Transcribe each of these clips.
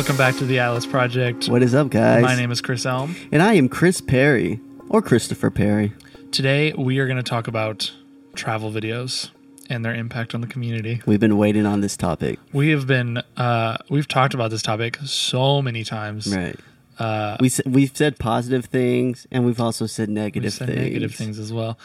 Welcome back to the Atlas Project. What is up, guys? My name is Chris Elm. and I am Chris Perry or Christopher Perry. Today we are going to talk about travel videos and their impact on the community. We've been waiting on this topic, We have been uh, we've talked about this topic so many times. right? Uh, we we've said positive things, and we've also said negative said things. negative things as well.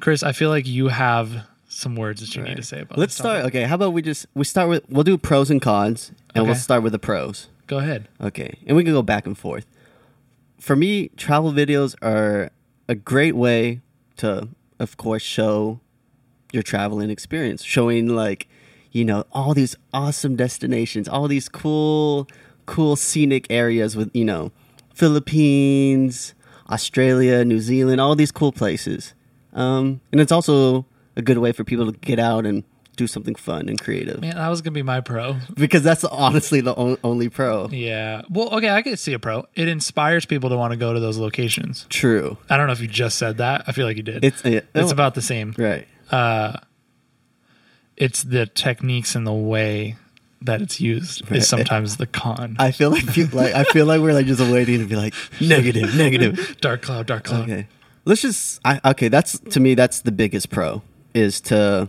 Chris, I feel like you have some words that you need to say about. Let's start. Okay, how about we just we start with we'll do pros and cons, and we'll start with the pros. Go ahead. Okay, and we can go back and forth. For me, travel videos are a great way to, of course, show your traveling experience, showing like, you know, all these awesome destinations, all these cool, cool scenic areas with, you know, Philippines, Australia, New Zealand, all these cool places. Um, and it's also a good way for people to get out and do something fun and creative Man, that was gonna be my pro. because that's honestly the on- only pro. Yeah. Well, okay, I could see a pro. It inspires people to want to go to those locations. True. I don't know if you just said that. I feel like you did. It's it, it's oh, about the same. right. Uh, It's the techniques and the way that it's used Right. is sometimes the con. I feel like you, like I feel like we're like just waiting to be like negative, negative. dark cloud, dark cloud. Okay, let's just. I, okay, that's to me that's the biggest pro is to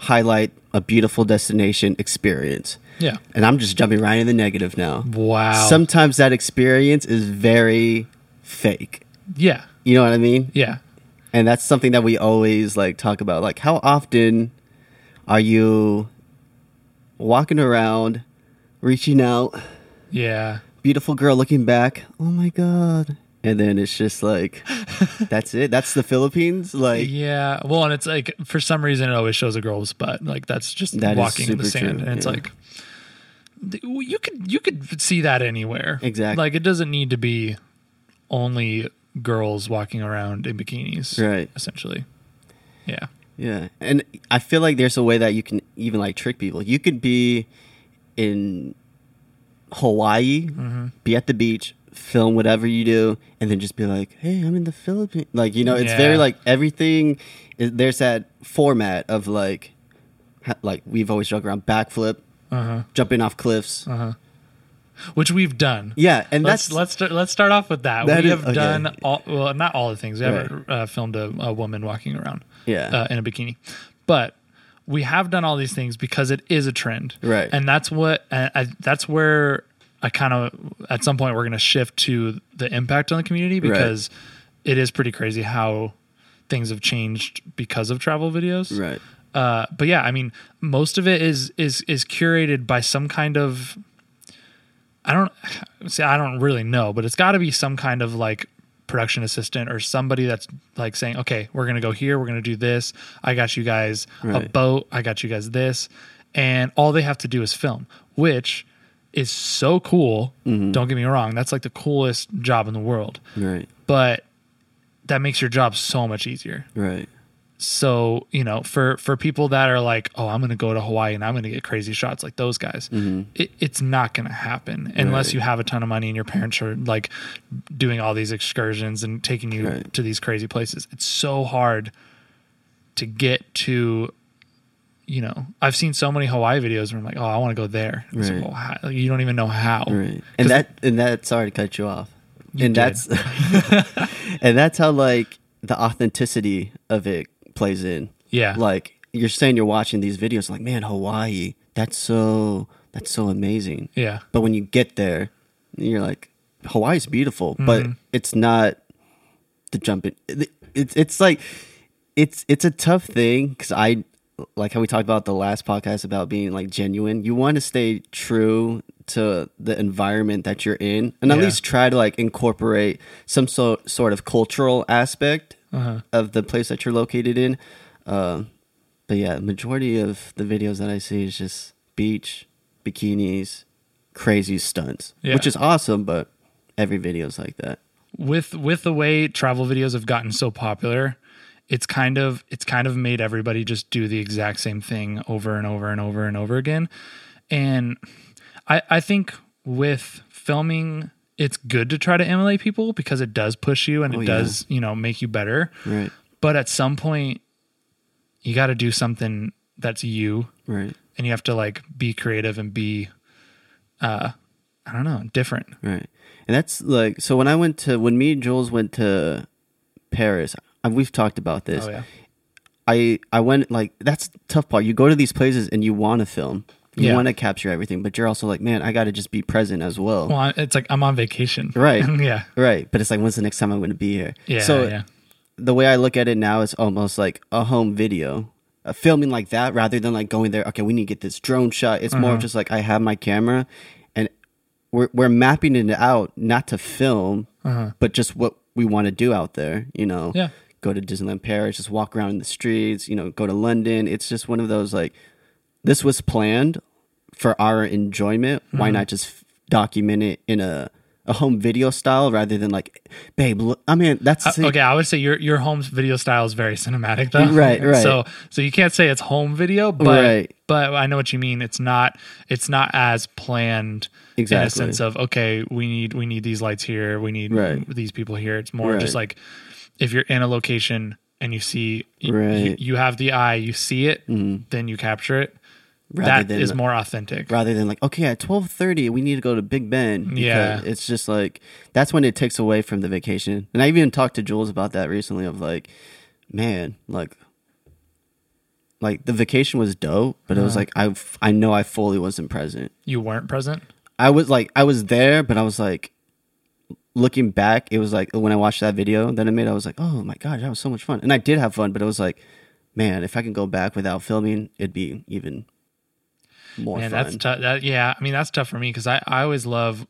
highlight a beautiful destination experience. Yeah. And I'm just jumping right in the negative now. Wow. Sometimes that experience is very fake. yeah. You know what I mean? Yeah. And that's something that we always like talk about. Like, how often are you walking around, reaching out? Yeah. beautiful girl looking back. Oh my god. And then it's just like that's it. That's the Philippines. Like Yeah. Well, and it's like for some reason it always shows a girl's butt. Like that's just That walking in the sand, true, and it's yeah. like you could you could see that anywhere. Exactly. Like it doesn't need to be only girls walking around in bikinis. Right. Essentially. Yeah. yeah. And I feel like there's a way that you can even like trick people. You could be in Hawaii, mm-hmm. be at the beach, film whatever you do, and then just be like, "Hey, I'm in the Philippines." Like, you know, it's very like everything is, there's that format of like ha- like we've always joked around backflip, Uh huh. jumping off cliffs. Uh huh. Which we've done. Yeah, and let's that's let's start, let's start off with that. That we is- have okay. done all well, not all the things. We Right. haven't uh, filmed a, a woman walking around, Yeah. uh, in a bikini, but we have done all these things because it is a trend, Right. And that's what uh, I, that's where I kind of at some point we're going to shift to the impact on the community because it is pretty crazy how things have changed because of travel videos, right. uh, but yeah, I mean, most of it is is is curated by some kind of. I don't see. I don't really know, but it's got to be some kind of like production assistant or somebody that's like saying, "Okay, we're gonna go here. We're gonna do this. I got you guys a boat. I got you guys this," and all they have to do is film, which is so cool. Mm-hmm. Don't get me wrong. That's like the coolest job in the world, Right. but that makes your job so much easier Right. so you know for for people that are like oh i'm gonna go to hawaii and i'm gonna get crazy shots like those guys it, it's not gonna happen unless Mm-hmm. Right. you have a ton of money and your parents are like doing all these excursions and taking you Right. to these crazy places it's so hard to get to you know i've seen so many hawaii videos where i'm like oh i want to go there It's like, well, how- you don't even know how Right. And that and that sorry to cut you off. You and did. that's and that's how like the authenticity of it plays in. yeah Like you're saying you're watching these videos like, man, Hawaii, that's so that's so amazing. yeah But when you get there, you're like, Hawaii's beautiful, but Mhm. it's not the jumping. It's it's like it's it's a tough thing because I like how we talked about the last podcast about being like genuine. You want to stay true to the environment that you're in, and at Yeah. least try to like incorporate some so, sort of cultural aspect uh-huh. of the place that you're located in. Uh, but yeah, majority of the videos that I see is just beach, bikinis, crazy stunts, Yeah. which is awesome. But every video is like that. with with the way travel videos have gotten so popular it's kind of it's kind of made everybody just do the exact same thing over and over and over and over again and i i think with filming it's good to try to emulate people because it does push you and it Oh, yeah. does you know make you better Right, but at some point you got to do something that's you right, and you have to like be creative and be uh I don't know, different. Right. And that's like so when I went to when me and Jules went to Paris, uh, we've talked about this. Oh yeah. I I went like that's the tough part. You go to these places and you want to film. You Yeah. want to capture everything, but you're also like, man, I got to just be present as well. Well, it's like I'm on vacation. Right. yeah. Right. But it's like when's the next time I'm going to be here? Yeah. So yeah. the way I look at it now is almost like a home video. Filming like that rather than like going there, okay, we need to get this drone shot. It's more Uh-huh. just like I have my camera and we're we're mapping it out not to film, Uh-huh. but just what we want to do out there, you know. Yeah. Go to Disneyland Paris, just walk around in the streets, you know, go to London. It's just one of those like this was planned for our enjoyment. Mm-hmm. Why not just document it in a a home video style rather than like, babe, look, I mean, that's Uh, okay, I would say your your home video style is very cinematic though. Right, right. So so you can't say it's home video, but Right. but I know what you mean. It's not it's not as planned in a sense of okay, we need we need these lights here, we need Right. these people here. It's more just like if you're in a location and you see Right. Mm-hmm. you, you have the eye, you see it, then you capture it. Rather That than is more authentic. rather than like okay at 12:30 we need to go to Big Ben because Yeah. it's just like that's when it takes away from the vacation and I even talked to Jules about that recently of like man like like the vacation was dope but it was like I, like I I know I fully wasn't present You weren't present. I was like I was there but I was like looking back it was like when I watched that video that I made I was like oh my gosh, that was so much fun and I did have fun but it was like man if I can go back without filming it'd be even more Man, fun that's tough. That, yeah, I mean that's tough for me because I, I always love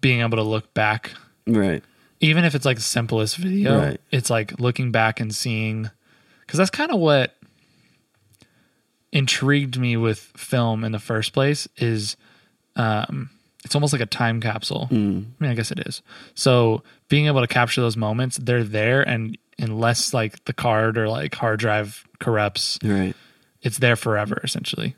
being able to look back, right even if it's like the simplest video. Right. It's like looking back and seeing, because that's kind of what intrigued me with film in the first place. Is um, it's almost like a time capsule. Mm. I mean, I guess it is. So being able to capture those moments, they're there, and unless like the card or like hard drive corrupts, right it's there forever essentially,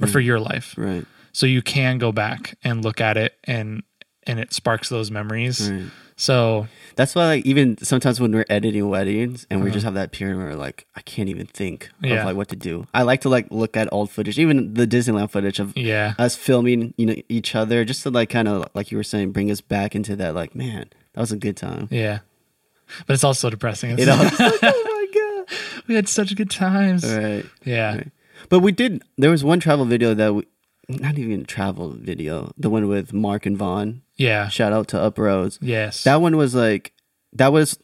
or for your life right so you can go back and look at it and and it sparks those memories Right. so That's why, like, even sometimes when we're editing weddings and we just have that period where, like, I can't even think Uh-huh. Yeah. of like what to do. I like to like look at old footage, even the Disneyland footage of yeah us filming, you know, each other, just to like kind of like you were saying, bring us back into that. Like, man, that was a good time. yeah but it's also depressing It's It's like, oh my god, we had such good times right. yeah Right. But we did. There was one travel video that we, not even a travel video, the one with Mark and Vaughn. yeah Shout out to Up Roads. yes That one was like, that was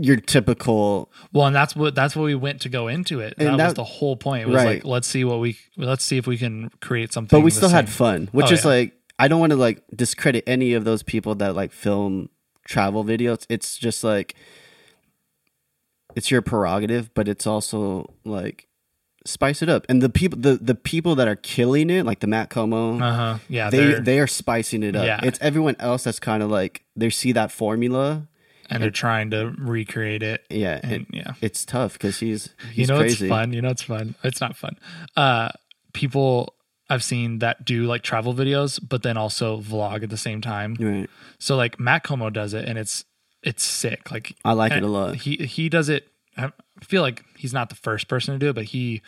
your typical well and that's what that's what we went to go into it that, And was that- the whole point it was Right. like let's see what we let's see if we can create something but we still had fun which Oh, is yeah. like i don't want to like discredit any of those people that like film travel videos it's just like it's your prerogative but it's also like spice it up. And the people the, the people that are killing it like the matt Komo uh-huh. Yeah they they're, spicing it up. Yeah. it's everyone else that's kind of like they see that formula and they're trying to recreate it. Yeah and and yeah. it's tough because he's he's you know crazy. it's fun? You know it's fun? It's not fun. Uh people i've seen that do like travel videos but then also vlog at the same time. Right. So like matt Komo does it and it's it's sick. Like i like it a lot. he he does it i feel like he's not the first person to do it but he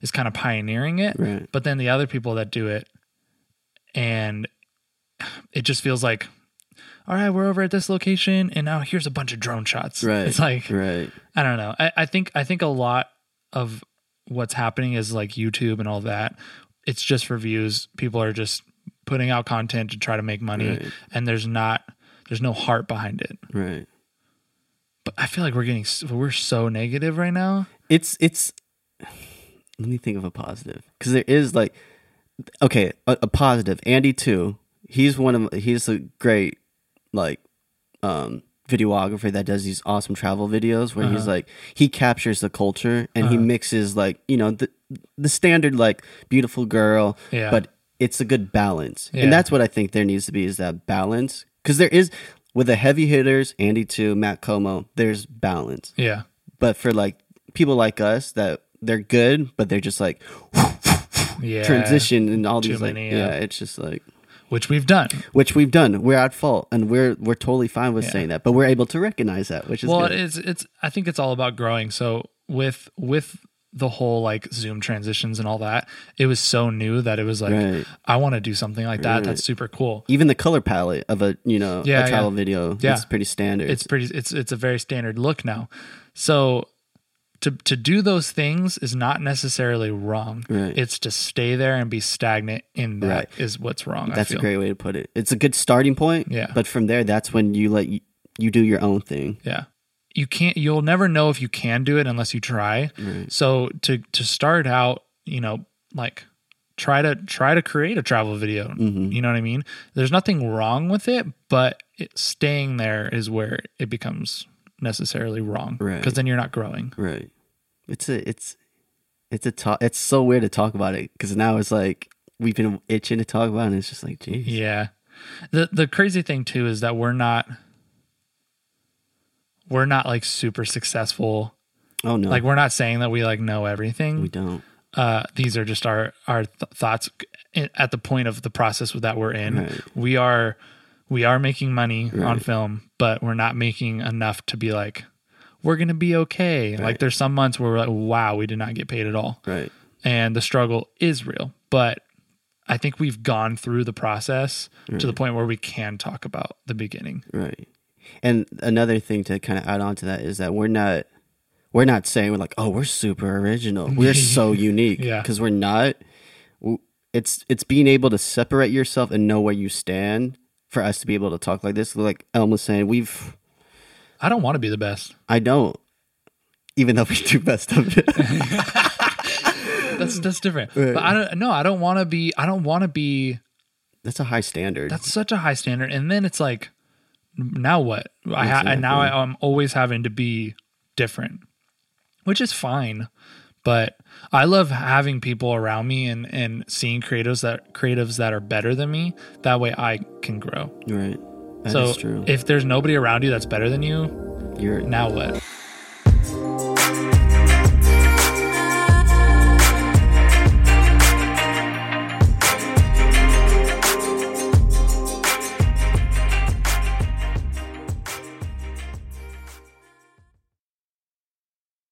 is kind of pioneering it Right. but then the other people that do it and it just feels like all right we're over at this location and now here's a bunch of drone shots right it's like right I don't know. I, I think I think a lot of what's happening is like YouTube and all that. It's just for views. People are just putting out content to try to make money, Right. and there's not there's no heart behind it. right But I feel like we're getting we're so negative right now. it's it's let me think of a positive because there is like okay a, a positive andy To he's one of he's a great like um videographer that does these awesome travel videos where he's Uh-huh. like he captures the culture and he Uh-huh. mixes like you know the the standard like beautiful girl Yeah. but it's a good balance Yeah. and that's what i think there needs to be is that balance because there is with the heavy hitters andy To matt Komo there's balance Yeah, but for like people like us that they're good, but they're just like yeah. transition and all Too these like yeah. yeah. it's just like which we've done. which we've done. We're at fault, and we're we're totally fine with Yeah. saying that, but we're able to recognize that, which is well good. it's it's i think it's all about growing so with with the whole like Zoom transitions and all that. It was so new that it was like Right. I want to do something like that. Right. That's super cool. Even the color palette of a you know Yeah, a travel yeah. video, Yeah. it's pretty standard. It's pretty it's it's a very standard look now. So to to do those things is not necessarily wrong. Right. It's to stay there and be stagnant in that is Right. what's wrong. That's a great way to put it. It's a good starting point. Yeah. But from there, that's when you let you, you do your own thing. Yeah. You can't you'll never know if you can do it unless you try. Right. So to to start out, you know, like try to try to create a travel video. Mhm. You know what I mean? There's nothing wrong with it, but it, staying there is where it becomes necessarily wrong Right. because then you're not growing. Right. It's a it's it's a talk. It's so weird to talk about it because now it's like we've been itching to talk about it. and It's just like, geez. Yeah. The the crazy thing too is that we're not we're not like super successful. Oh no, Like we're not saying that we like know everything. we don't. uh, these are just our our th- thoughts at the point of the process that we're in. Right. We are we are making money on film, but we're not making enough to be like we're gonna be okay. Like there's some months where we're like, wow, we did not get paid at all, Right. and the struggle is real. But I think we've gone through the process to the point where we can talk about the beginning. Right. And another thing to kind of add on to that is that we're not we're not saying we're like, oh, we're super original. We're so unique. Yeah. Because we're not. It's it's being able to separate yourself and know where you stand for us to be able to talk like this. Like Elm was saying, we've I don't want to be the best. I don't. Even though we do best of it. That's that's different. Right. But I don't. No, I don't want to be. I don't want to be. That's a high standard. That's such a high standard. And then it's like, now what? I ha- and now I, I'm always having to be different, which is fine. But I love having people around me and and seeing creatives that creatives that are better than me. That way I can grow. right. That so true. if there's nobody around you that's better than you, You're now what?